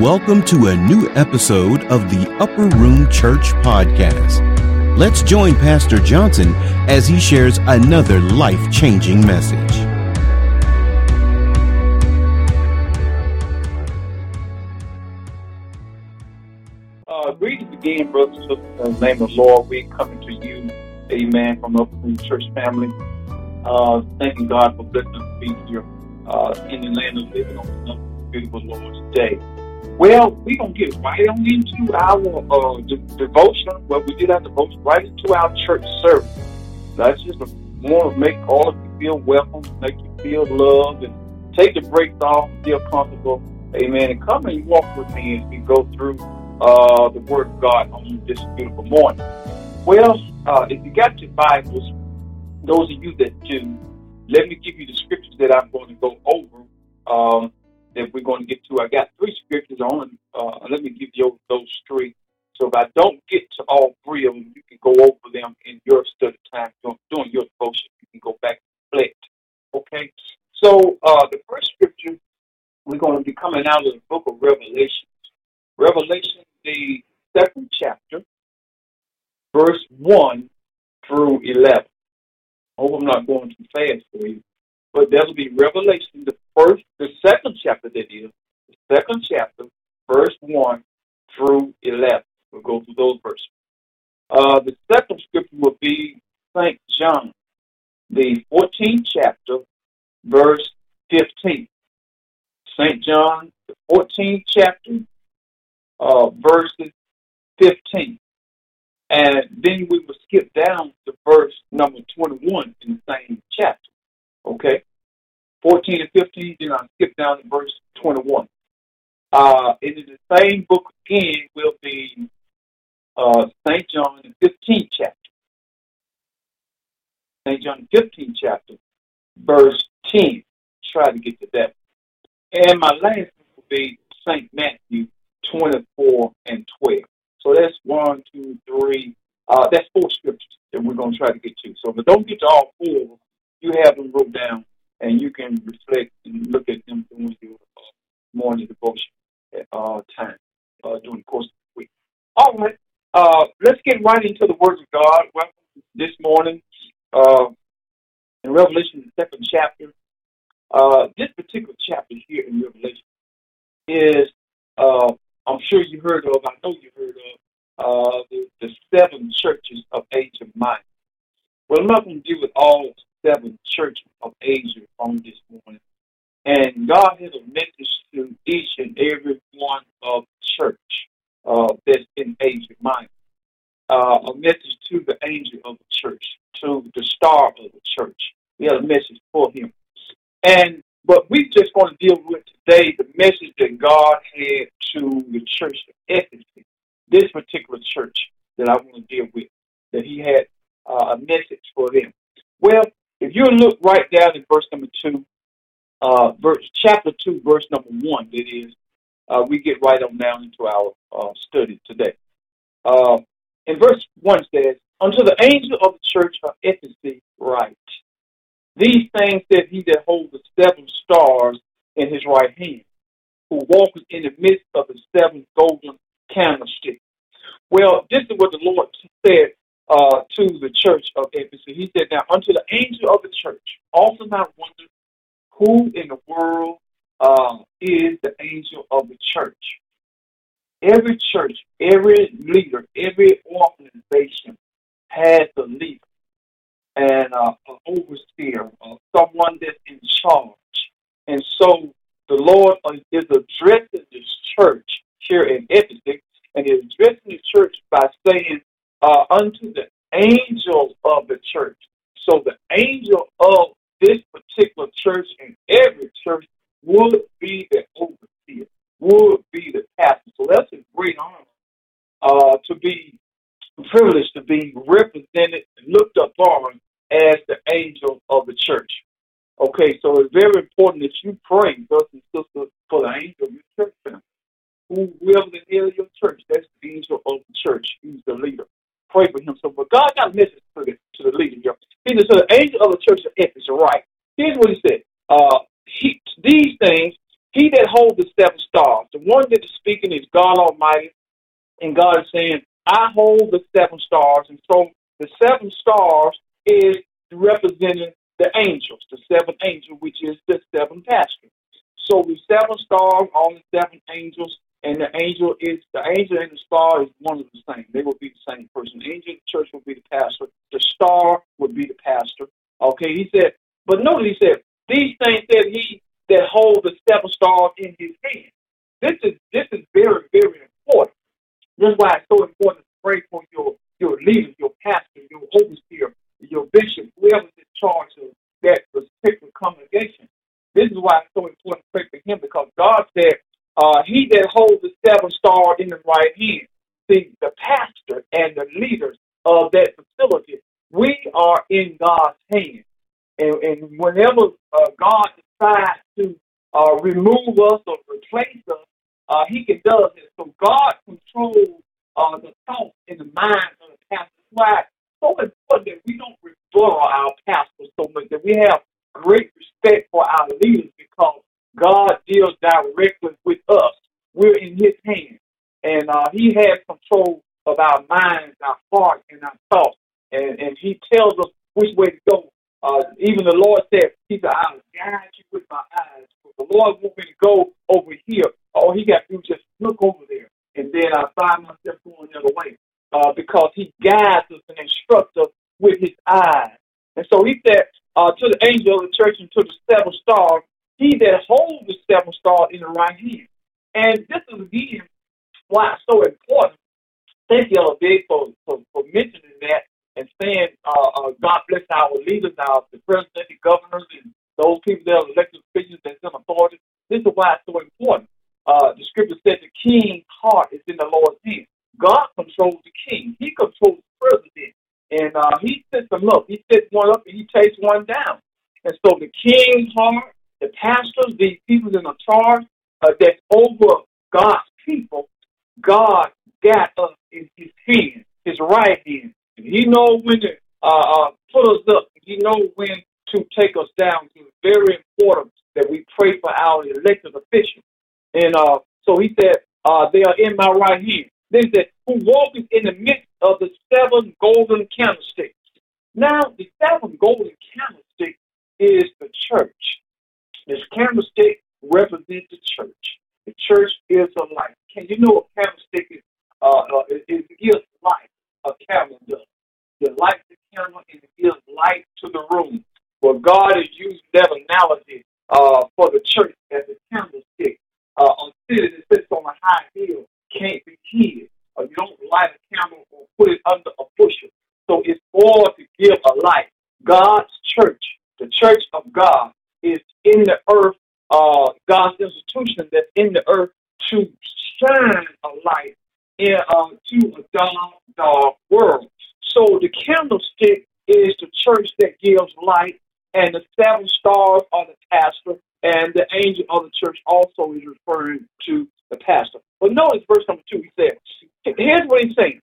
Welcome to a new episode of the Upper Room Church Podcast. Let's join Pastor Johnson as he shares another life changing message. Uh, greetings again, brothers and sisters. In the name of the Lord, we coming to you, amen, from the Upper Room Church family. Uh, thanking God for blessing us to be here uh, in the land of living on this beautiful Lord's day. Well, we're going to get right on into our uh, de- devotion, well, we did our devotion, right into our church service. That's just want to make all of you feel welcome, make you feel loved, and take the brakes off, feel comfortable. Amen. And come and walk with me as we go through uh, the Word of God on this beautiful morning. Well, uh, if you got your Bibles, those of you that do, let me give you the scriptures that I'm going to go over. Um, that we're going to get to. I got three scriptures on. Uh, let me give you those three. So if I don't get to all three of them, you can go over them in your study time during your devotion. You can go back and reflect. Okay. So uh, the first scripture we're going to be coming out of the book of Revelation. Revelation, the second chapter, verse one through eleven. I hope I'm not going too fast for you but that'll be Revelation, the first, the second chapter that is, the second chapter, verse 1 through 11. We'll go through those verses. Uh, the second scripture will be St. John, the 14th chapter, verse 15. St. John, the 14th chapter, uh, verses 15. And then we will skip down to verse number 21 in the same chapter. Okay? 14 and 15, then I'll skip down to verse 21. Uh, in the same book again will be uh, St. John, the 15th chapter. St. John, 15th chapter, verse 10. Try to get to that. And my last will be St. Matthew, 24 and 12. So that's one, two, three. Uh, that's four scriptures that we're going to try to get to. So, but don't get to all four. You have them wrote down and you can reflect and look at them during your uh, morning devotion at all time uh, during the course of the week. All right, uh, let's get right into the Word of God. Welcome this morning uh, in Revelation, the second chapter. Uh, this particular chapter here in Revelation is, uh, I'm sure you heard of, I know you heard of, the, the seven churches of Asia Minor. Well, I'm not going to deal with all seven Church of Asia on this morning. And God has a message to each and every one of the church uh, that's in Asia Minor. Uh, a message to the angel of the church, to the star of the church. We have a message for him. And but we just want to deal with today the message that God had to the church of Ephesus, this particular church that I want to deal with, that he had uh, a message for them. Well, if you look right down in verse number two, uh, verse chapter two, verse number one, it is, uh, we get right on down into our uh, study today. Uh, in verse one says, "Unto the angel of the church of Ephesus write, These things said he that holds the seven stars in his right hand, who walketh in the midst of the seven golden candlesticks." Well, this is what the Lord said uh, to the church of Ephesus. He said, Now, unto the angel of the church, also I wonder who in the world uh, is the angel of the church. Every church, every leader, every organization has a leader and uh, an overseer, uh, someone that's in charge. And so the Lord is addressing this church here in Ephesus, and is addressing the church by saying, uh, unto the angel of the church. So the angel of this particular church and every church would be the overseer, would be the pastor. So that's a great honor uh, to be privileged to be represented and looked upon as the angel of the church. Okay, so it's very important that you pray, brothers and sisters, for the angel of your church family. Who will the head of your church? That's the angel of the church. He's the leader pray for him. So, but God got a message to the, to the leader. He said, So the angel of the church of Ephesus, right? Here's what he said. Uh, he, these things He that holds the seven stars, the one that is speaking is God Almighty, and God is saying, I hold the seven stars. And so the seven stars is representing the angels, the seven angels, which is the seven pastors. So the seven stars are the seven angels, and the angel is the angel and the star is one of the same. They will be the same person. The angel in the church will be the pastor. The star would be the pastor. Okay, he said, but notice he said, these things that he that hold the seven stars in his hand. This is this is very, very important. This is why it's so important to pray for your your leaders, your pastor, your overseer, your bishop, whoever's in charge of that particular congregation. This is why it's so important to pray for him because God said, uh, He that holds the seven star in his right hand. See, the pastor and the leaders of that facility, we are in God's hand. And, and whenever uh, God decides to uh, remove us or replace us, uh, He can do it. So God controls uh, the thoughts in the minds of the pastor. Why so important that we don't rebuttal our pastors so much that we have great respect for our leaders because God deals directly with us. We're in His hands, and uh, He has control of our minds, our hearts, and our thoughts, and, and He tells us which way to go. Uh, even the Lord said, He said, "I'll guide you with my eyes." But the Lord wants me to go over here. All He got to do is just look over there, and then I find myself going the other way uh, because He guides us and instructs us with His eyes. And so He said, uh, to the angel of the church and to the seven stars, he that holds the seven stars in the right hand. And this is again why it's so important. Thank you, Big, for, for, for mentioning that and saying, uh, uh, God bless our leaders, our the president, the governors, and those people that are elected officials that's in authority. This is why it's so important. Uh, the scripture said the king's heart is in the Lord's hand. God controls the king. He controls the president and uh, he sets them up. He sets one up and he takes one down. And so the king's heart, pastors, the people in the charge uh, that's over God's people, God got us in his hand, his right hand. And he knows when to uh, uh, put us up. He knows when to take us down. It's very important that we pray for our elected officials. And uh, so he said, uh, they are in my right hand. Then he said, who walketh in the midst of the seven golden candlesticks. Now, the seven golden candlestick is the church. This candlestick represents the church. The church is a light. Can you know a candlestick is? Uh, uh, it, it gives light. A candle does. You light the candle and it gives light to the room. Well, God is using that analogy uh, for the church as a candlestick. Uh, a city that sits on a high hill can't be hid or you don't light a candle or put it under a bushel. So it's all to give a light. God's church, the church of God, is in the earth, uh, God's institution that's in the earth to shine a light in, uh, to a dark, dark world. So the candlestick is the church that gives light, and the seven stars are the pastor, and the angel of the church also is referring to the pastor. But notice verse number two, he says, here's what he's saying.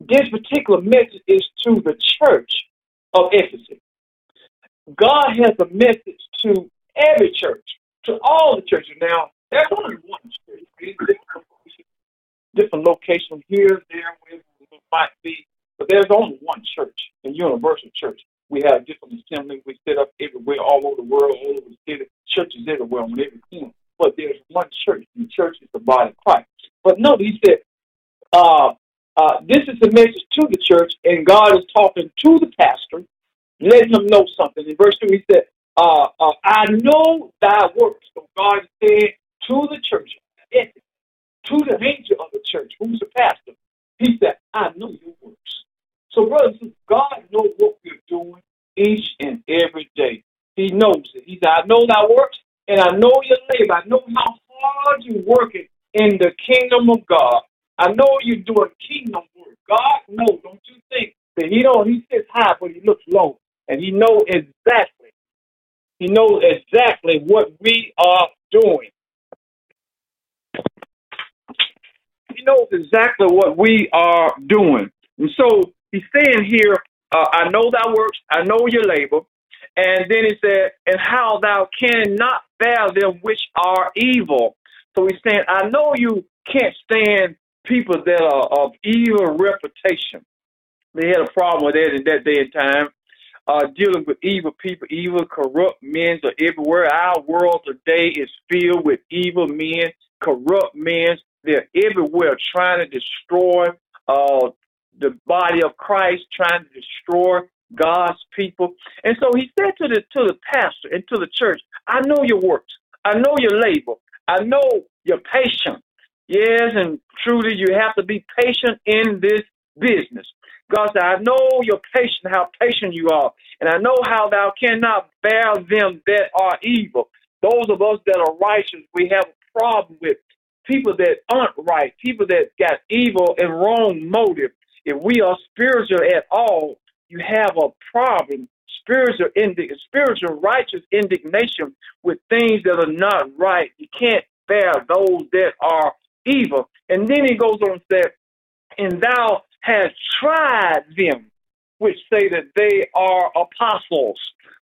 This particular message is to the church of Ephesus. God has a message to every church, to all the churches. Now, there's only one church. Different locations here, there, where it might be, but there's only one church, a universal church. We have different assemblies. We set up everywhere, all over the world, all over the city, churches everywhere on every corner. But there's one church, and the church is the body of Christ. But note, he said, uh, uh, this is a message to the church, and God is talking to the pastor, letting him know something. In verse 2, he said, uh, uh I know thy works. So God said to the church, to the angel of the church, who's the pastor, he said, I know your works. So, brothers, God knows what we're doing each and every day. He knows it. He said, I know thy works, and I know your labor. I know how hard you're working in the kingdom of God. I know you're doing kingdom work. God knows, don't you think that He don't He sits high but He looks low. And He knows exactly. He knows exactly what we are doing. He knows exactly what we are doing. And so he's saying here, uh, I know thy works, I know your labor, And then he said, and how thou cannot bear them which are evil. So he's saying, I know you can't stand people that are of evil reputation. They had a problem with that in that day and time. Uh, dealing with evil people, evil, corrupt men are everywhere. Our world today is filled with evil men, corrupt men. They're everywhere trying to destroy uh, the body of Christ, trying to destroy God's people. And so he said to the to the pastor and to the church, I know your works. I know your labor. I know your patience. Yes, and truly you have to be patient in this business. God said, I know your patient, how patient you are, and I know how thou cannot bear them that are evil. Those of us that are righteous, we have a problem with people that aren't right, people that got evil and wrong motive. If we are spiritual at all, you have a problem. Spiritual, indi- spiritual righteous indignation with things that are not right. You can't bear those that are evil. And then he goes on and said, And thou hast tried them which say that they are apostles.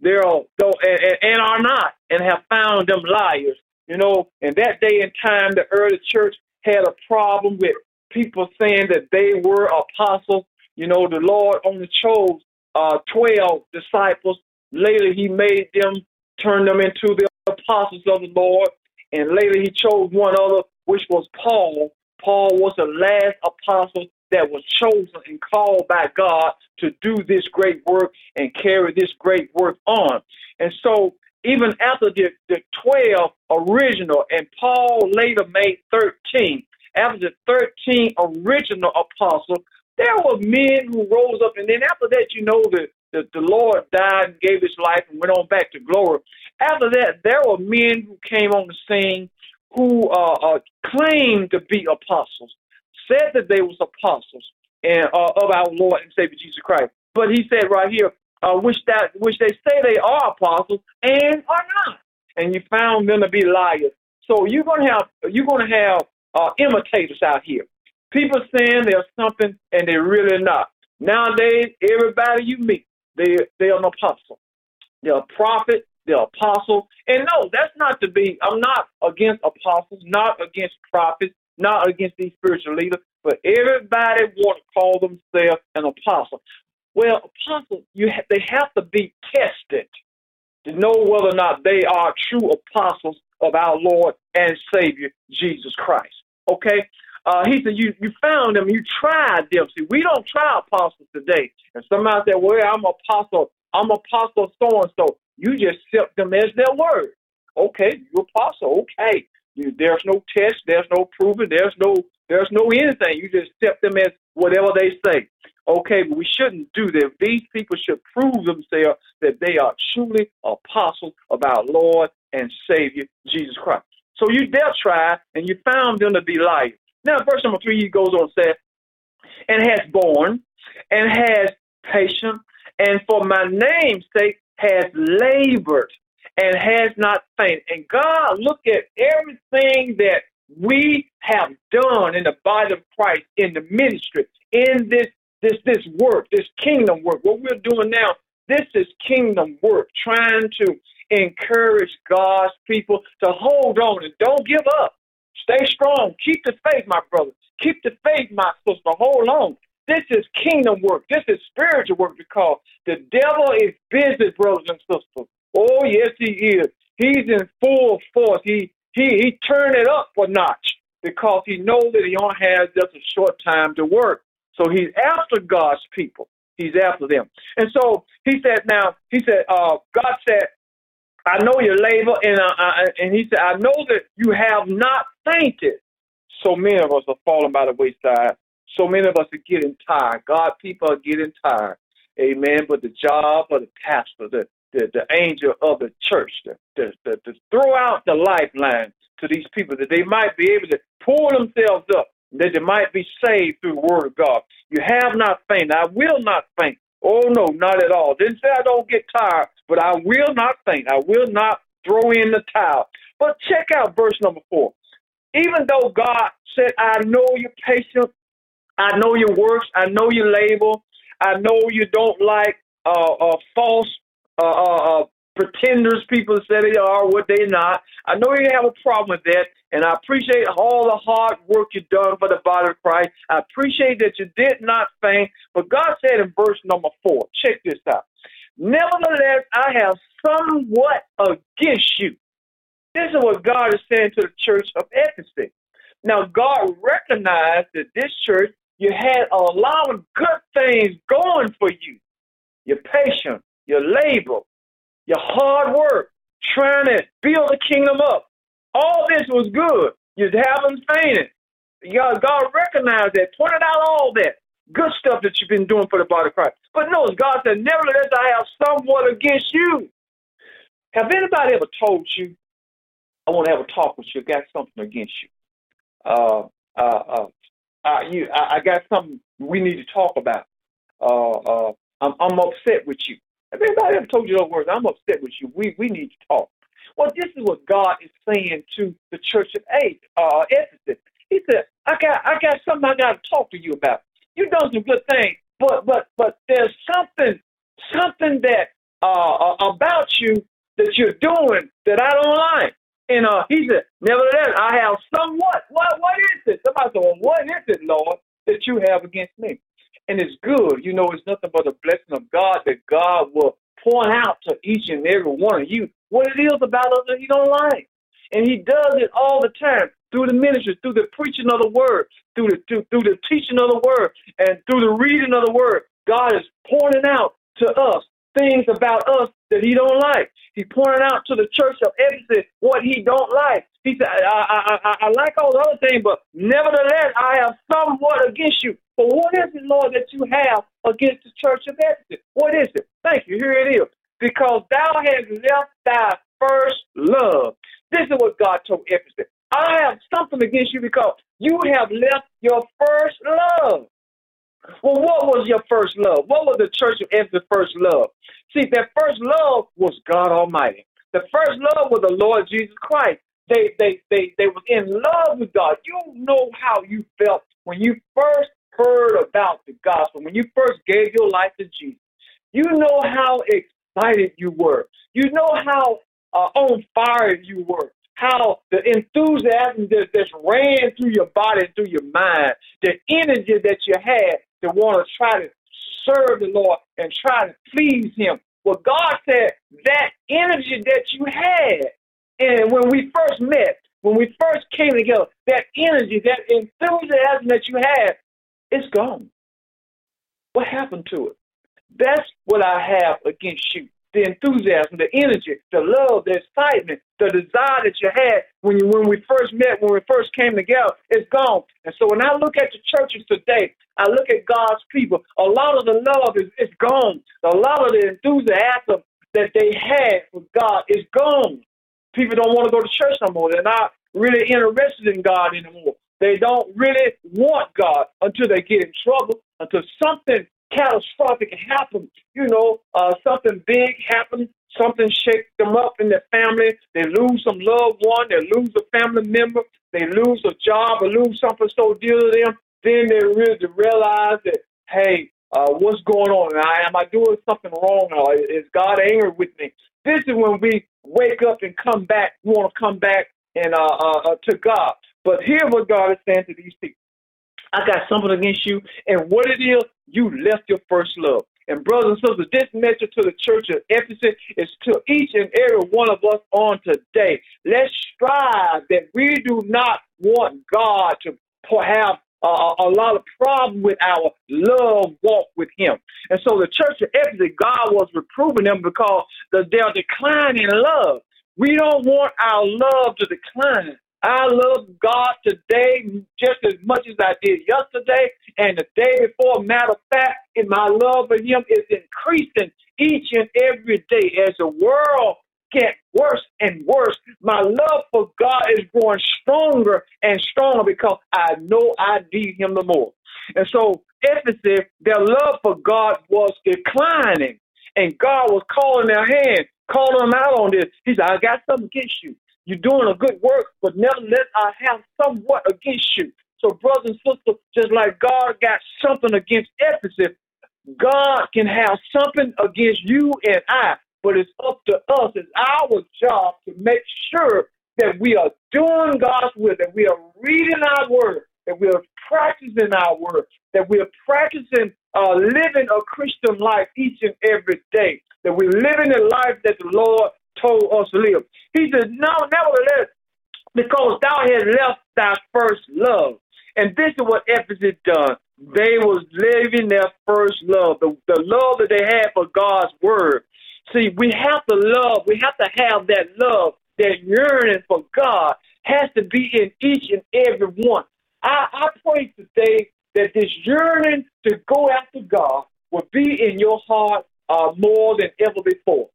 They're though and, and are not, and have found them liars. You know, in that day and time, the early church had a problem with people saying that they were apostles. You know, the Lord only chose uh, 12 disciples. Later, he made them, turn them into the apostles of the Lord. And later, he chose one other, which was Paul. Paul was the last apostle that was chosen and called by God to do this great work and carry this great work on. And so, even after the, the 12 original, and Paul later made 13, after the 13 original apostles, there were men who rose up, and then after that, you know, the, the, the Lord died and gave his life and went on back to glory. After that, there were men who came on the scene who uh, uh, claimed to be apostles, said that they was apostles and uh, of our Lord and Savior Jesus Christ. But he said right here, uh, which that which they say they are apostles and are not, and you found them to be liars. So you're gonna have you're gonna have uh, imitators out here. People saying they're something and they're really not. Nowadays, everybody you meet, they they're an apostle. They're a prophet, they're apostle. And no, that's not to be I'm not against apostles, not against prophets, not against these spiritual leaders, but everybody want to call themselves an apostle. Well, apostles, you ha- they have to be tested to know whether or not they are true apostles of our Lord and Savior Jesus Christ. Okay, uh, he said, you, you found them, you tried them. See, we don't try apostles today. And somebody said, well, I'm apostle, I'm apostle so and so. You just accept them as their word. Okay, you apostle, okay. There's no test, there's no proving, there's no there's no anything. You just accept them as whatever they say. Okay, but we shouldn't do that. These people should prove themselves that they are truly apostles of our Lord and Savior Jesus Christ. So you dare try, and you found them to be liars. Now, verse number three, he goes on and says, and has borne, and has patience, and for my name's sake has labored, and has not fainted. And God, look at everything that we have done in the body of Christ, in the ministry, in this this this work, this kingdom work. What we're doing now, this is kingdom work, trying to encourage God's people to hold on and don't give up. Stay strong. Keep the faith, my brother. Keep the faith, my sister. Hold on. This is kingdom work. This is spiritual work because the devil is busy, brothers and sisters. Oh, yes, he is. He's in full force. He he he turned it up a notch because he knows that he only has just a short time to work. So he's after God's people. He's after them. And so he said, now, he said, uh, God said, I know your labor, and uh, and he said, I know that you have not fainted. So many of us are falling by the wayside. So many of us are getting tired. God, people are getting tired. Amen. But the job of the pastor, the the, the angel of the church, to, to, to, to throw out the lifeline to these people that they might be able to pull themselves up, that they might be saved through the word of God. You have not fainted. I will not faint. Oh no, not at all. Didn't say I don't get tired, but I will not faint. I will not throw in the towel. But check out verse number four. Even though God said, I know your patience, I know your works, I know your labor, I know you don't like uh, uh, false uh, uh, uh, pretenders people say they are what they're not. I know you have a problem with that, and I appreciate all the hard work you've done for the body of Christ. I appreciate that you did not faint, but God said in verse number four, check this out. Nevertheless, I have somewhat against you. This is what God is saying to the church of Ephesus. Now, God recognized that this church, you had a lot of good things going for you. Your patience, your labor, your hard work, trying to build the kingdom up. All this was good. You haven't fainted. God, God recognized that, pointed out all that good stuff that you've been doing for the body of Christ. But notice, God said, Nevertheless, I have somewhat against you. Have anybody ever told you, I want to have a talk with you, I got something against you? Uh, uh, uh, uh you I, I got something we need to talk about. Uh, uh, I'm, I'm upset with you. Have anybody ever told you those words? I'm upset with you. We we need to talk. Well, this is what God is saying to the church of uh, Ephesus. He said, "I got I got something I got to talk to you about. You've done some good things, but but but there's something something that uh, uh, about you that you're doing that I don't like." And uh, he said, "Nevertheless, I have somewhat. What what is it?" Somebody said, "Well, what is it, Lord, that you have against me?" And it's good. You know, it's nothing but a blessing of God that God will point out to each and every one of you what it is about us that He don't like. And He does it all the time through the ministry, through the preaching of the word, through the through, through the teaching of the word, and through the reading of the word. God is pointing out to us things about us that He don't like. He pointed out to the church of Ephesus what He don't like. He said, I, I, I, I like all the other things, but nevertheless, I have somewhat against you. But what is it, Lord, that you have against the church of Ephesus? What is it? Thank you. Here it is. Because thou hast left thy first love. This is what God told Ephesus. I have something against you because you have left your first love. Well, what was your first love? What was the church of Ephesus' first love? See, their first love was God Almighty. The first love was the Lord Jesus Christ. They they they they was in love with God. You know how you felt when you first heard about the gospel, when you first gave your life to Jesus, you know how excited you were. You know how uh, on fire you were. How the enthusiasm that just ran through your body, through your mind, the energy that you had to want to try to serve the Lord and try to please Him. Well, God said that energy that you had, and when we first met, when we first came together, that energy, that enthusiasm that you had, it's gone. What happened to it? That's what I have against you. The enthusiasm, the energy, the love, the excitement, the desire that you had when you when we first met, when we first came together, it's gone. And so when I look at the churches today, I look at God's people, a lot of the love is, is gone. A lot of the enthusiasm that they had for God is gone. People don't want to go to church no more. They're not really interested in God anymore. They don't really want God until they get in trouble, until something catastrophic happens. You know, uh, something big happens, something shakes them up in their family. They lose some loved one, they lose a family member, they lose a job, or lose something so dear to them. Then they really realize that, hey, uh, what's going on? Am I doing something wrong? Or is God angry with me? This is when we wake up and come back. Want to come back and uh, uh, uh, to God. But here's what God is saying to these people. I got something against you, and what it is, you left your first love. And brothers and sisters, this message to the church of Ephesus is to each and every one of us on today. Let's strive that we do not want God to have a lot of problem with our love walk with Him. And so the church of Ephesus, God was reproving them because they're declining love. We don't want our love to decline. I love God today just as much as I did yesterday and the day before. Matter of fact, in my love for Him is increasing each and every day as the world gets worse and worse. My love for God is growing stronger and stronger because I know I need Him the more. And so, Ephesus, their love for God was declining, and God was calling their hand, calling them out on this. He said, I got something against you. You're doing a good work, but nevertheless, I have somewhat against you. So, brothers and sisters, just like God got something against Ephesus, God can have something against you and I. but it's up to us. It's our job to make sure that we are doing God's will, that we are reading our word, that we are practicing our word, that we are practicing uh, living a Christian life each and every day, that we're living a life that the Lord told us to live. He said, No, nevertheless, because thou hast left thy first love. And this is what Ephesus done. They was living their first love, the, the love that they had for God's word. See, we have to love, we have to have that love, that yearning for God has to be in each and every one. I, I pray today that this yearning to go after God will be in your heart uh, more than ever before.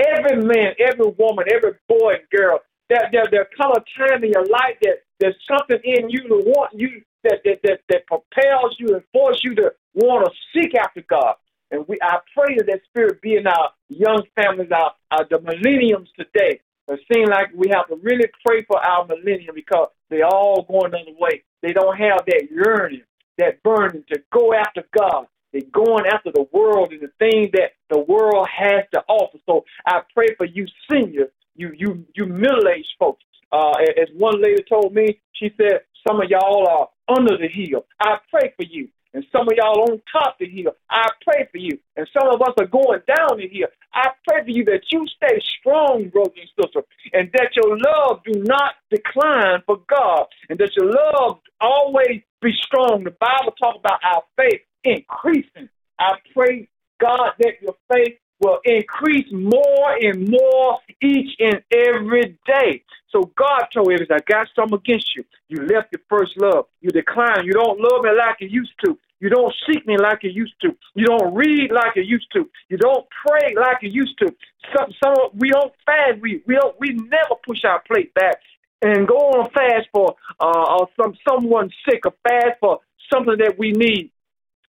Every man, every woman, every boy and girl, there, there, come a time in your life that there's something in you to want you that that, that, that propels you and force you to want to seek after God. And we, I pray that that spirit be in our young families, our, our the millenniums today. It seems like we have to really pray for our millennium because they all going another way. They don't have that yearning, that burning to go after God. They're going after the world and the things that the world has to offer. So I pray for you seniors, you you you middle aged folks. Uh, as one lady told me, she said some of y'all are under the hill. I pray for you. And some of y'all on top of the hill. I pray for you. And some of us are going down the hill. I pray for you that you stay strong, brothers and sisters, and that your love do not decline for God, and that your love always be strong. The Bible talks about our faith increasing. I pray, God, that your faith will increase more and more each and every day. So God told us, I got something against you. You left your first love. You decline. You don't love me like you used to. You don't seek me like you used to. You don't read like you used to. You don't pray like you used to. Some, some we don't fast. We we don't, we never push our plate back and go on fast for uh, or some someone sick, or fast for something that we need.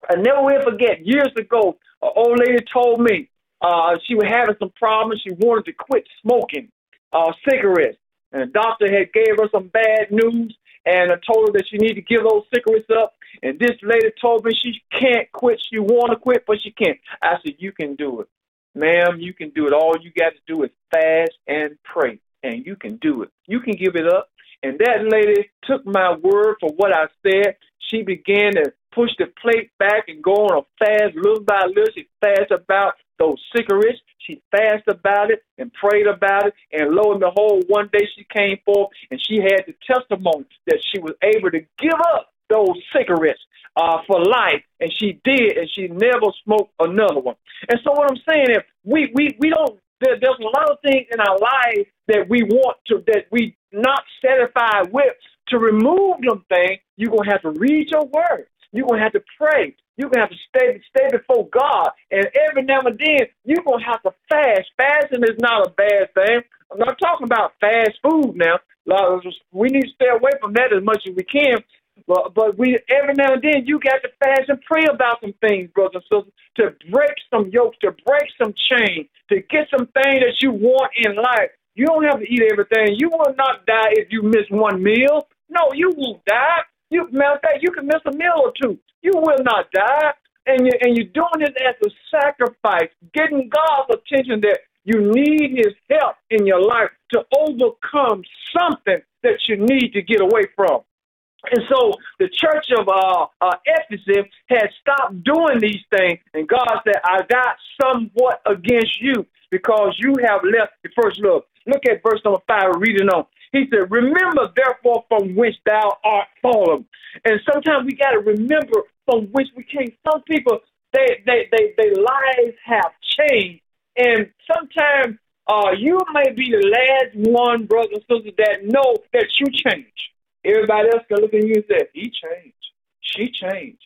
I never will forget. Years ago, an old lady told me uh, she was having some problems. She wanted to quit smoking uh, cigarettes. And the doctor had gave her some bad news and I told her that she need to give those cigarettes up. And this lady told me she can't quit. She want to quit, but she can't. I said, you can do it. Ma'am, you can do it. All you got to do is fast and pray, and you can do it. You can give it up. And that lady took my word for what I said. She began to push the plate back and go on a fast little by little. She fast about those cigarettes. She fasted about it and prayed about it. And lo and behold, one day she came forth and she had the testimony that she was able to give up those cigarettes uh, for life. And she did, and she never smoked another one. And so what I'm saying is we, we, we don't there, there's a lot of things in our life that we want to that we not satisfied with. To remove them things, you're gonna have to read your word. You're gonna have to pray. You're gonna have to stay stay before God, and every now and then you're gonna have to fast. Fasting is not a bad thing. I'm not talking about fast food now. We need to stay away from that as much as we can. But, but we every now and then you got to fast and pray about some things, brothers and sisters, to break some yokes, to break some chains, to get some things that you want in life. You don't have to eat everything. You will not die if you miss one meal. No, you won't die. You matter of fact, you can miss a meal or two. You will not die. And you and you're doing it as a sacrifice, getting God's attention that you need his help in your life to overcome something that you need to get away from. And so the church of uh, uh, Ephesus had stopped doing these things, and God said, I got somewhat against you because you have left the first love. Look at verse number five, reading on. He said, Remember therefore from which thou art fallen. And sometimes we got to remember from which we came. Some people, they, they, they, their lives have changed. And sometimes uh, you may be the last one, brother and sister, that know that you changed. Everybody else can look at you and say, he changed. She changed.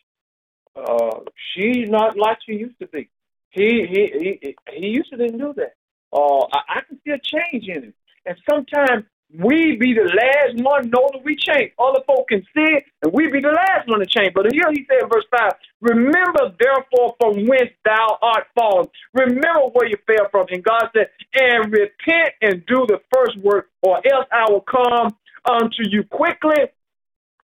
Uh, she's not like she used to be. He he he he used to didn't do that. Uh, I, I can see a change in him. And sometimes we be the last one know that we change. Other folk can see it, and we be the last one to change. But here he said in verse 5, Remember therefore from whence thou art fallen. Remember where you fell from. And God said, And repent and do the first work, or else I will come unto you quickly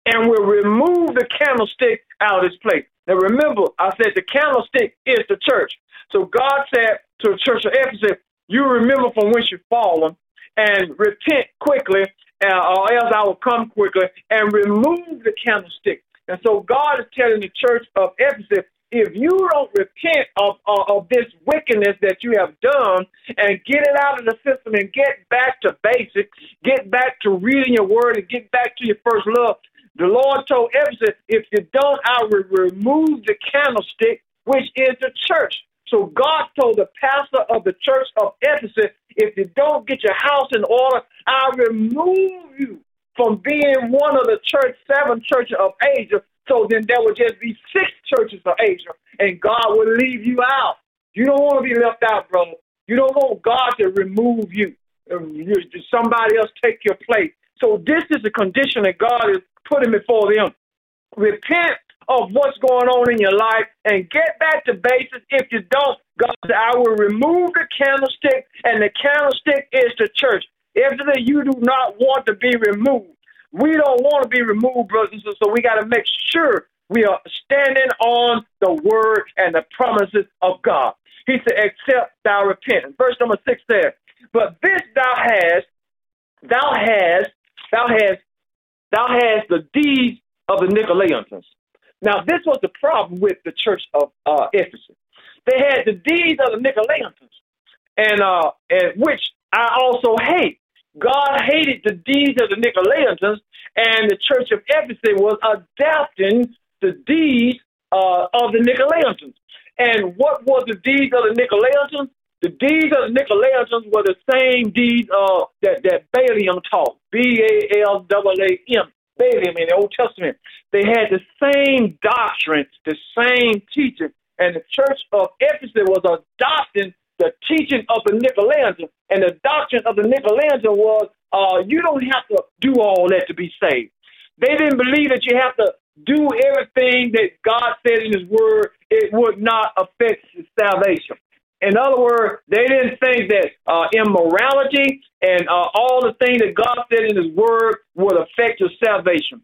and will remove the candlestick out of its place. Now remember, I said the candlestick is the church. So God said to the church of Ephesus, you remember from whence you've fallen, and repent quickly, uh, or else I will come quickly and remove the candlestick. And so God is telling the church of Ephesus, if you don't repent of, of, of this wickedness that you have done and get it out of the system and get back to basics, get back to reading your word and get back to your first love, the Lord told Ephesus, if you don't, I will remove the candlestick, which is the church. So God told the pastor of the church of Ephesus, if you don't get your house in order, I'll remove you from being one of the church, seven churches of Asia. So then there would just be six churches of Asia, and God will leave you out. You don't want to be left out, bro. You don't want God to remove um, you. Somebody else take your place. So this is the condition that God is putting before them. Repent of what's going on in your life and get back to basics. If you don't, God said, I will remove the candlestick, and the candlestick is the church. If you do not want to be removed. We don't want to be removed, brothers and sisters, so we got to make sure we are standing on the word and the promises of God. He said, accept thou repentance. Verse number six says, But this thou hast, thou hast, thou hast, thou hast the deeds of the Nicolaitans. Now, this was the problem with the church of uh, Ephesus. They had the deeds of the Nicolaitans, and uh, and which I also hate. God hated the deeds of the Nicolaitans, and the church of Ephesus was adapting the deeds uh, of the Nicolaitans. And what was the deeds of the Nicolaitans? The deeds of the Nicolaitans were the same deeds uh, that, that Balaam taught. B A L A M. Balaam in the Old Testament. They had the same doctrine, the same teaching. And the church of Ephesus was adopting the teaching of the Nicolaitans. And the doctrine of the Nicolaitans was uh, you don't have to do all that to be saved. They didn't believe that you have to do everything that God said in His Word. It would not affect your salvation. In other words, they didn't think that uh, immorality and uh, all the things that God said in His Word would affect your salvation.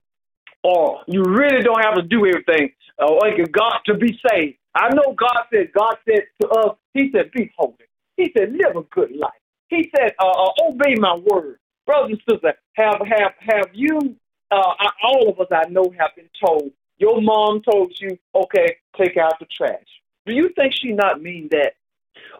Or you really don't have to do everything uh, like God to be saved. I know God said, God said to us, He said, be holy. He said, live a good life. He said, uh, uh, obey my word. Brothers and sisters, have, have, have you, uh, all of us I know have been told, your mom told you, okay, take out the trash. Do you think she not mean that?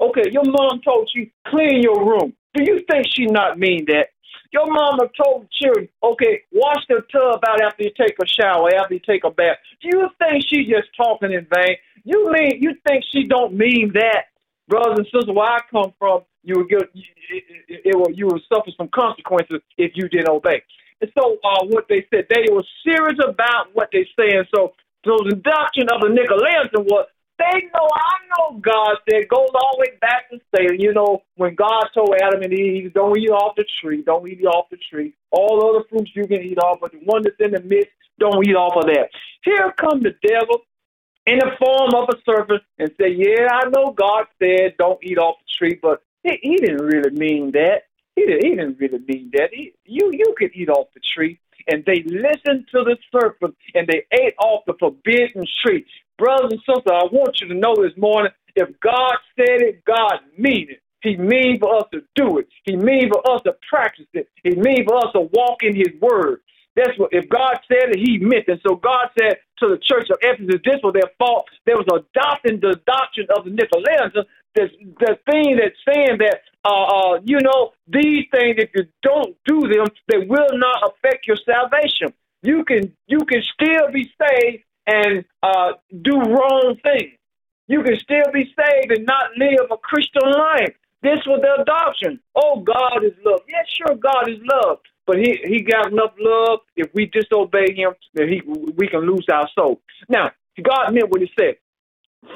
Okay, your mom told you clean your room. Do you think she not mean that? Your mama told children, okay, wash the tub out after you take a shower, after you take a bath. Do you think she just talking in vain? You mean you think she don't mean that, brothers and sisters? Where I come from, you will get it, it, will you suffer some consequences if you didn't obey. And so, uh, what they said, they were serious about what they saying. So, so the doctrine of the Nicolaitans was they know, I know God said, goes all the way back to say, you know, when God told Adam and Eve, don't eat off the tree, don't eat off the tree. All other fruits you can eat off, but the one that's in the midst, don't eat off of that. Here come the devil in the form of a serpent and say, yeah, I know God said don't eat off the tree, but he, he didn't really mean that. He he didn't really mean that. He, you, you could eat off the tree and they listened to the serpent and they ate off the forbidden tree. Brothers and sisters, I want you to know this morning if God said it, God mean it. He mean for us to do it. He mean for us to practice it. He mean for us to walk in His word. That's what if God said it, He meant it. So God said to the church of Ephesus, this was their fault. They was adopting the doctrine of the Nicolaitans, the, the thing that's saying that uh, uh, you know these things, if you don't do them, they will not affect your salvation. You can you can still be saved and uh, do wrong things. You can still be saved and not live a Christian life. This was the adoption. Oh, God is love. Yes, sure, God is love. But he, he got enough love. If we disobey him, then he, we can lose our soul. Now, God meant what he said.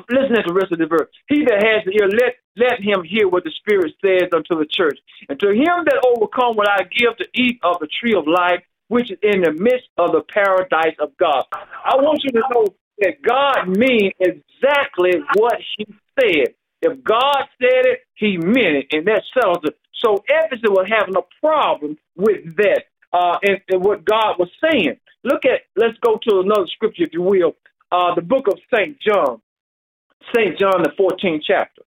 Listen to the rest of the verse. He that has the ear, let, let him hear what the Spirit says unto the church. And to him that overcome will I give to eat of the tree of life, which is in the midst of the paradise of God. I want you to know that God means exactly what he said. If God said it, he meant it, and that settles it. So Ephesus was having a problem with that uh, and, and, what God was saying. Look at, let's go to another scripture, if you will, uh, the book of St. John, St. John, the 14th chapter.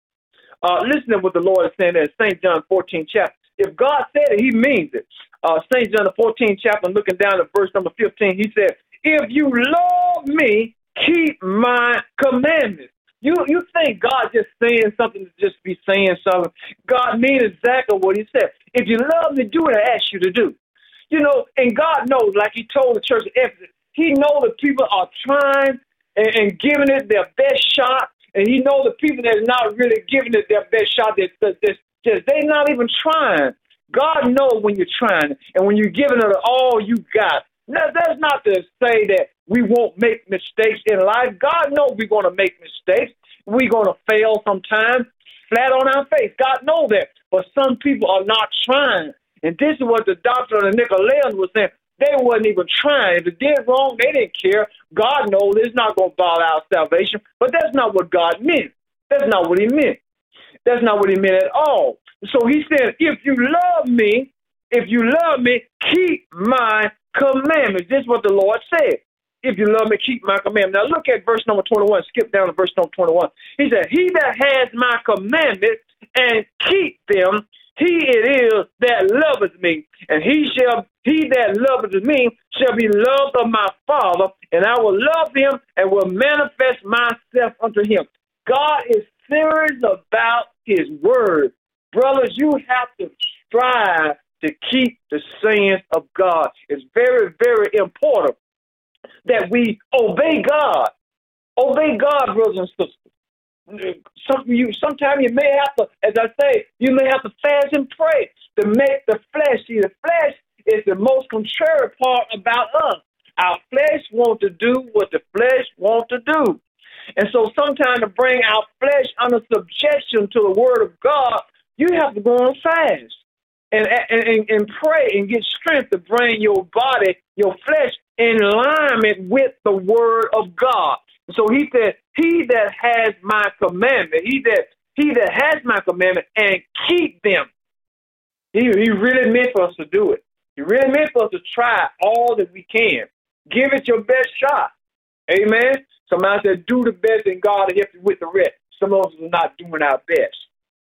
Uh, listen to what the Lord is saying in St. John 14 chapter. If God said it, he means it. Uh, St. John the 14 chapter, looking down at verse number 15, he said, If you love me, keep my commandments. You you think God just saying something to just be saying something? God means exactly what He said. If you love me, do what I ask you to do. You know, and God knows, like He told the church of Ephesus, He knows that people are trying and, and giving it their best shot, and He knows the people that's not really giving it their best shot. That, that, that they're not even trying. God knows when you're trying and when you're giving it all you got. Now, that's not to say that we won't make mistakes in life. God knows we're going to make mistakes. We're going to fail sometimes, flat on our face. God knows that. But some people are not trying. And this is what the doctrine of the Nicolaitans was saying. They wasn't even trying. If it did wrong, they didn't care. God knows it's not going to bar our salvation. But that's not what God meant. That's not what he meant. That's not what he meant at all. So he said, if you love me, if you love me, keep my commandments. This is what the Lord said. If you love me, keep my commandments. Now look at verse number 21. Skip down to verse number 21. He said, He that has my commandments and keep them, he it is that loveth me, and he shall he that loveth me shall be loved of my Father, and I will love him and will manifest myself unto him. God is serious about his word. Brothers, you have to strive to keep the sayings of God. It's very, very important that we obey God. Obey God, brothers and sisters. Some you sometimes you may have to, as I say, you may have to fast and pray to make the flesh. See, the flesh is the most contrary part about us. Our flesh wants to do what the flesh wants to do. And so sometimes to bring our flesh under subjection to the word of God, you have to go on fast and, and, and pray and get strength to bring your body, your flesh, in alignment with the word of God. So he said, He that has my commandment, he that he that has my commandment and keep them. He, he really meant for us to do it. He really meant for us to try all that we can. Give it your best shot. Amen. Somebody said, do the best and God will help you with the rest. Some of us are not doing our best.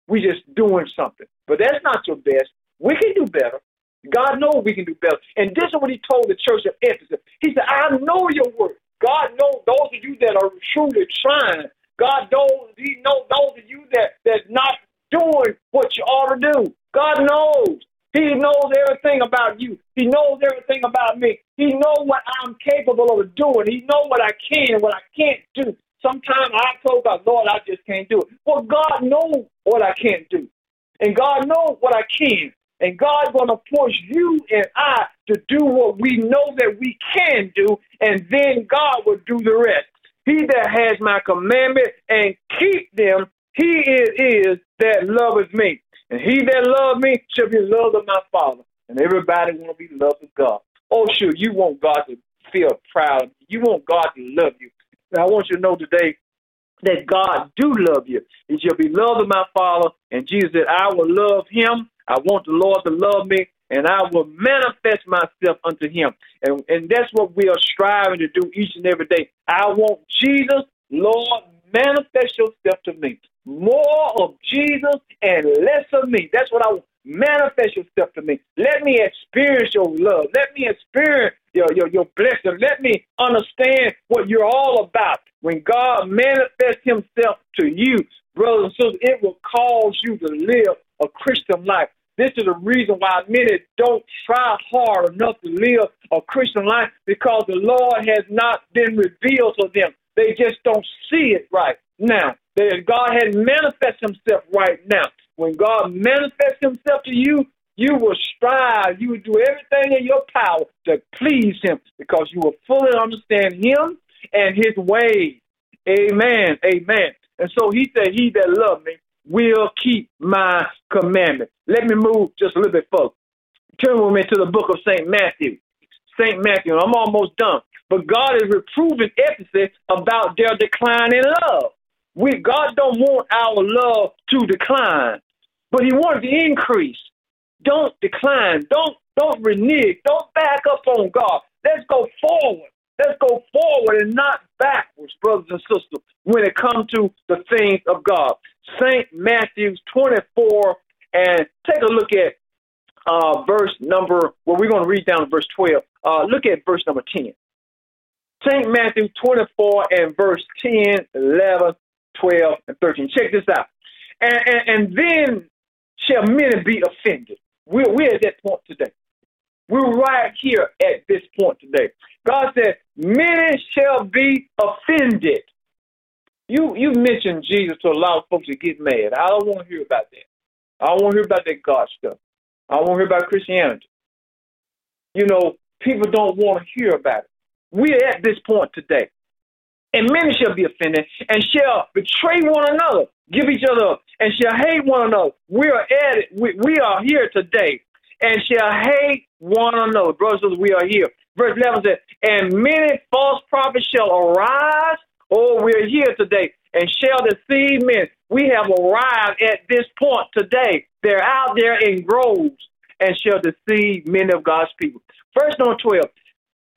We just doing something. But that's not your best. We can do better. God knows we can do better. And this is what he told the church of Ephesus. He said, I know your work. God knows those of you that are truly trying. God knows he knows those of you that that's not doing what you ought to do. God knows. He knows everything about you. He knows everything about me. He knows what I'm capable of doing. He knows what I can and what I can't do. Sometimes I told God, Lord, I just can't do it. Well, God knows what I can't do. And God knows what I can. And God's going to push you and I to do what we know that we can do, and then God will do the rest. He that has my commandment and keep them, he it is that loveth me. And he that loveth me shall be loved of my Father. And everybody want to be loved of God. Oh, sure, you want God to feel proud. You want God to love you. And I want you to know today that God do love you. He shall be loved of my Father. And Jesus said, I will love him I want the Lord to love me, and I will manifest myself unto him. And, and that's what we are striving to do each and every day. I want Jesus, Lord, manifest yourself to me. More of Jesus and less of me. That's what I want. Manifest yourself to me. Let me experience your love. Let me experience your, your, your blessing. Let me understand what you're all about. When God manifests himself to you, brothers and sisters, it will cause you to live a Christian life. This is the reason why many don't try hard enough to live a Christian life because the Lord has not been revealed to them. They just don't see it right now. God has manifested himself right now. When God manifests himself to you, you will strive, you will do everything in your power to please him because you will fully understand him and his ways. Amen. Amen. And so he said, He that loved me will keep my commandments. Let me move just a little bit further. Turn with me to the book of St. Matthew. St. Matthew, I'm almost done. But God is reproving Ephesus about their decline in love. We God don't want our love to decline, but He wants to increase. Don't decline. Don't don't renege. Don't back up on God. Let's go forward. Let's go forward and not backwards, brothers and sisters, when it comes to the things of God. St. Matthew 24 and take a look at uh, verse number, well, we're going to read down to verse 12. Uh, look at verse number 10. St. Matthew 24 and verse 10, 11, 12, and 13. Check this out. And, and, and then shall many be offended. We're, we're at that point today. We're right here at this point today. God said, many shall be offended. You you mentioned Jesus to a lot of folks to get mad. I don't want to hear about that. I don't want to hear about that God stuff. I don't want to hear about Christianity. You know, people don't want to hear about it. We're at this point today. And many shall be offended and shall betray one another, give each other up, and shall hate one another. We are at it. We, we are here today and shall hate one another. Brothers, we are here. Verse 11 says, And many false prophets shall arise. Oh, we're here today and shall deceive men. We have arrived at this point today. They're out there in groves and shall deceive many of God's people. Verse number 12.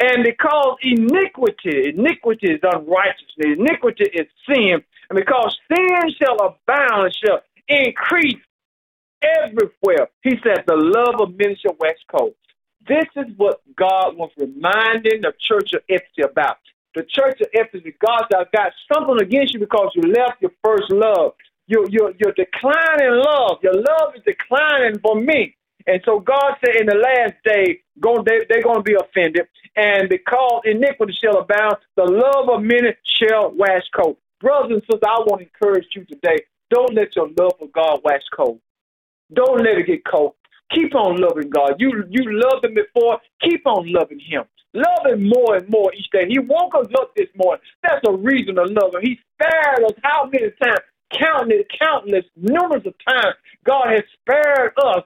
And because iniquity, iniquity is unrighteousness, iniquity is sin, and because sin shall abound, shall increase everywhere. He said, the love of men shall wax cold. This is what God was reminding the church of Ephesus about. The church of Ephesus, God said, I've got something against you because you left your first love. You're, you're, you're declining love. Your love is declining for me. And so God said in the last day, they, they're going to be offended. And because iniquity shall abound, the love of many shall wax cold. Brothers and sisters, I want to encourage you today. Don't let your love for God wax cold. Don't let it get cold. Keep on loving God. You you loved him before. Keep on loving him. Love him more and more each day. He woke us up this morning. That's a reason to love him. He spared us how many times? Countless, countless, numerous of times. God has spared us.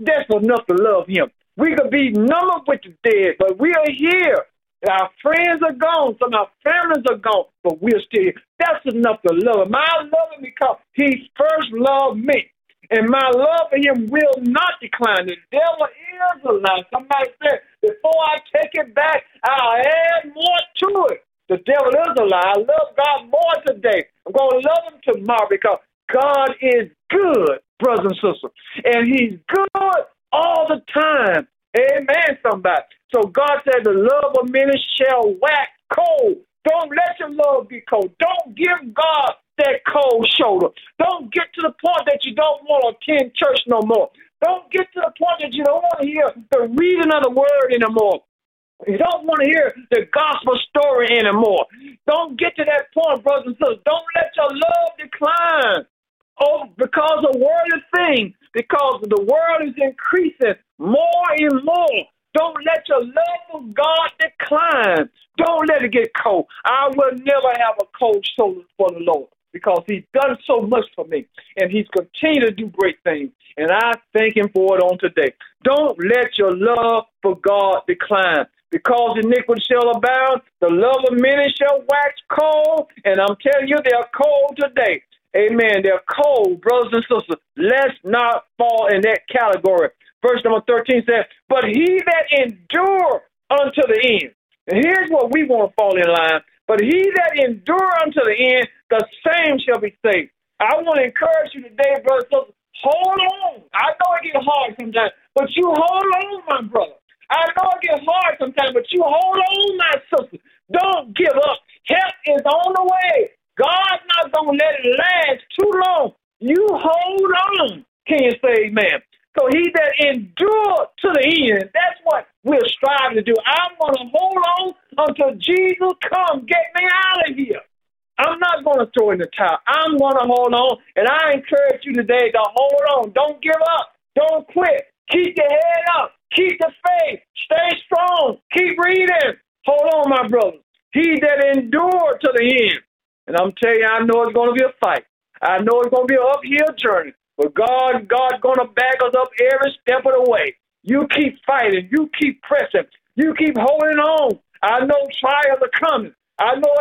That's enough to love him. We could be numbered with the dead, but we are here. Our friends are gone. Some of our families are gone, but we're still here. That's enough to love him. I love him because he first loved me and my love for him will not decline. The devil is a lie. Somebody said, before I take it back, I'll add more to it. The devil is a lie. I love God more today. I'm going to love him tomorrow because God is good, brothers and sisters. And he's good all the time. Amen, somebody. So God said, the love of many shall wax cold. Don't let your love be cold. Don't give God that cold shoulder. Don't get to the point that you don't want to attend church no more. Don't get to the point that you don't want to hear the reading of the word anymore. You don't want to hear the gospel story anymore. Don't get to that point, brothers and sisters. Don't let your love decline. Oh, because of worldly things, because the world is increasing more and more. Don't let your love for God decline. Don't let it get cold. I will never have a cold shoulder for the Lord because he's done so much for me and he's continued to do great things. And I thank him for it on today. Don't let your love for God decline. Because iniquity shall abound, the love of many shall wax cold. And I'm telling you, they're cold today. Amen. They're cold, brothers and sisters. Let's not fall in that category. Verse number 13 says, But he that endure unto the end. And here's what we want to fall in line. But he that endure unto the end, the same shall be saved. I want to encourage you today, brother. So hold on. I know it gets hard sometimes, but you hold on, my brother. I know it gets hard sometimes, but you hold on, my sister. Don't give up. Help is on the way. God's not going to let it last too long. You hold on. Can you say amen? So he that endure to the end, that's what we're striving to do. I'm going to hold on until Jesus come get me out of here. I'm not going to throw in the towel. I'm going to hold on. And I encourage you today to hold on. Don't give up. Don't quit. Keep your head up. Keep the faith. Stay strong. Keep reading. Hold on, my brother. He that endured to the end. And I'm telling you, I know it's going to be a fight. I know it's going to be an uphill journey. But God, God gonna back us up every step of the way. You keep fighting. You keep pressing. You keep holding on. I know trials are coming. I know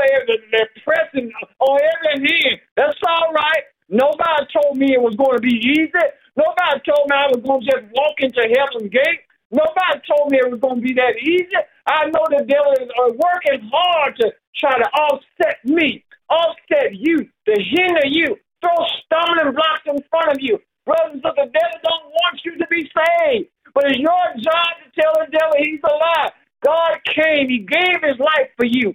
they're pressing on every hand. That's all right. Nobody told me it was going to be easy. Nobody told me I was going to just walk into heaven's gate. Nobody told me it was going to be that easy. I know the devil is working hard to try to offset me, offset you, to hinder you, Throw stumbling blocks in front of you. Brothers of the devil don't want you to be saved. But it's your job to tell the devil he's a lie. God came, He gave His life for you,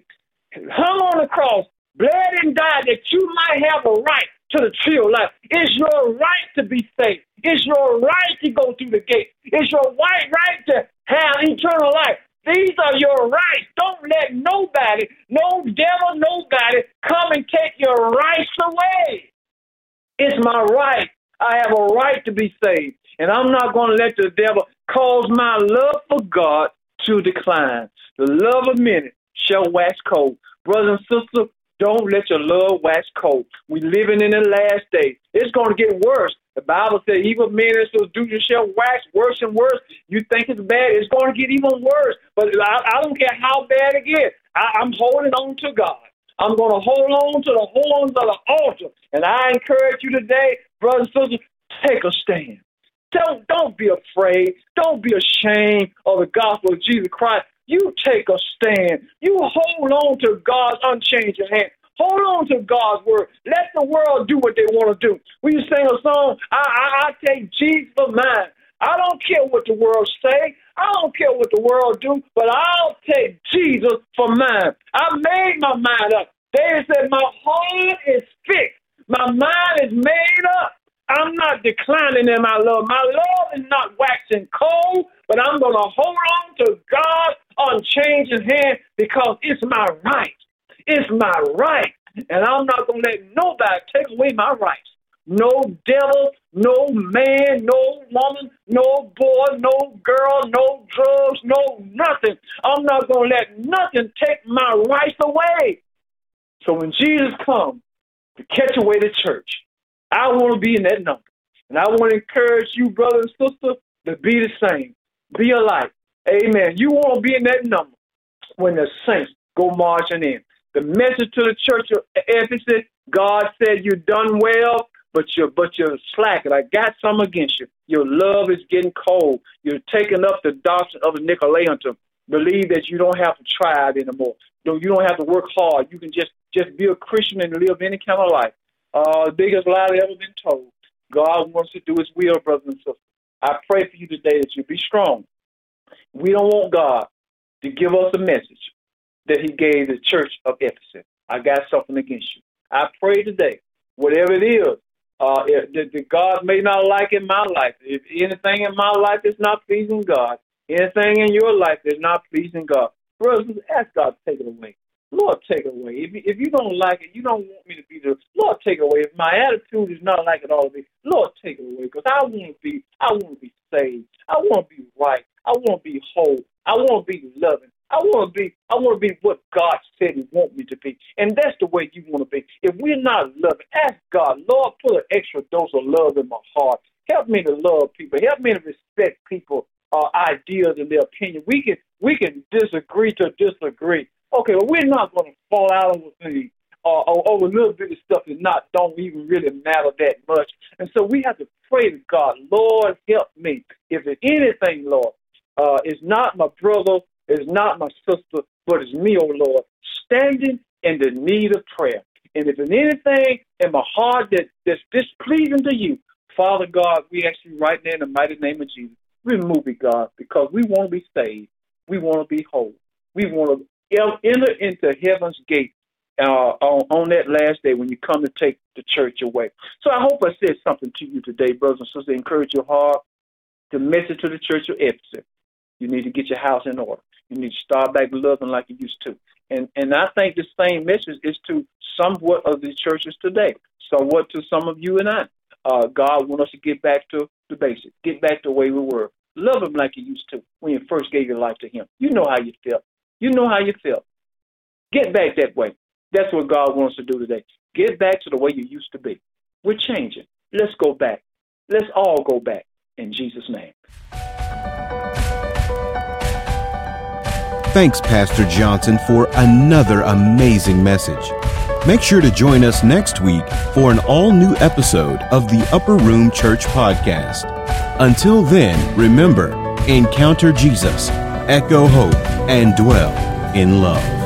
hung on the cross, bled and died that you might have a right to the tree of life. It's your right to be saved. It's your right to go through the gate. It's your right, right to have eternal life. These are your rights. Don't let nobody, no devil, nobody come and take your rights away. It's my right. I have a right to be saved. And I'm not going to let the devil cause my love for God to decline. The love of many shall wax cold. Brothers and sisters, don't let your love wax cold. We're living in the last days. It's going to get worse. The Bible says evil men and do you shall wax worse and worse. You think it's bad, it's going to get even worse. But I, I don't care how bad it gets. I, I'm holding on to God. I'm going to hold on to the horns of the altar. And I encourage you today, brothers and sisters, take a stand. Don't don't be afraid. Don't be ashamed of the gospel of Jesus Christ. You take a stand. You hold on to God's unchanging hand. Hold on to God's word. Let the world do what they want to do. We sing a song, I, I, I take Jesus for mine. I don't care what the world say. I don't care what the world do, but I'll take Jesus for mine. I made my mind up. David said, my heart is fixed. My mind is made up. I'm not declining in my love. My love is not waxing cold, but I'm going to hold on to God's unchanging hand because it's my right. It's my right. And I'm not going to let nobody take away my rights. No devil, no man, no woman, no boy, no girl, no drugs, no nothing. I'm not going to let nothing take my rights away. So when Jesus comes to catch away the church, I want to be in that number. And I want to encourage you, brother and sister, to be the same. Be alike. Amen. You want to be in that number when the saints go marching in. The message to the church of Ephesus, God said, You've done well, but you're but you're slacking. I got some against you. Your love is getting cold. You're taking up the doctrine of the Nicolaitans. Believe that you don't have to try it anymore. You don't have to work hard. You can just just be a Christian and live any kind of life. Uh, the biggest lie that ever been told. God wants to do His will, brothers and sisters. I pray for you today that you be strong. We don't want God to give us a message that He gave the church of Ephesus. I got something against you. I pray today, whatever it is, uh, that God may not like in my life. If anything in my life is not pleasing God, anything in your life is not pleasing God, brothers, ask God to take it away. Lord, take it away. If if you don't like it, you don't want me to be the Lord, take it away. If my attitude is not like it ought to be, Lord, take it away. Because I want to be, I want to be saved. I want to be right. I want to be whole. I want to be loving. I want to be, I want to be what God said He want me to be, and that's the way you want to be. If we're not loving, ask God, Lord, put an extra dose of love in my heart. Help me to love people. Help me to respect people, uh, ideas and their opinion. We can, we can disagree to disagree. Okay, well, we're not going to fall out over things uh, over little bit of stuff that not don't even really matter that much. And so we have to pray to God, Lord, help me. If there's anything, Lord, uh, is not my brother, is not my sister, but it's me, oh Lord, standing in the need of prayer. And if there's anything in my heart that, that's displeasing to you, Father God, we ask you right now in the mighty name of Jesus, remove it, God, because we want to be saved. We want to be whole. We want to enter into heaven's gate uh, on, on that last day when you come to take the church away. So I hope I said something to you today, brothers and sisters. Encourage your heart. The message to the church of Ephesus. You need to get your house in order. You need to start back loving like you used to. And and I think the same message is to somewhat of the churches today. Somewhat to some of you and I. Uh, God wants us to get back to the basics. Get back to the way we were. Love Him like you used to when you first gave your life to Him. You know how you felt. You know how you felt. Get back that way. That's what God wants to do today. Get back to the way you used to be. We're changing. Let's go back. Let's all go back in Jesus' name. Thanks, Pastor Johnson, for another amazing message. Make sure to join us next week for an all new episode of the Upper Room Church Podcast. Until then, remember encounter Jesus, echo hope, and dwell in love.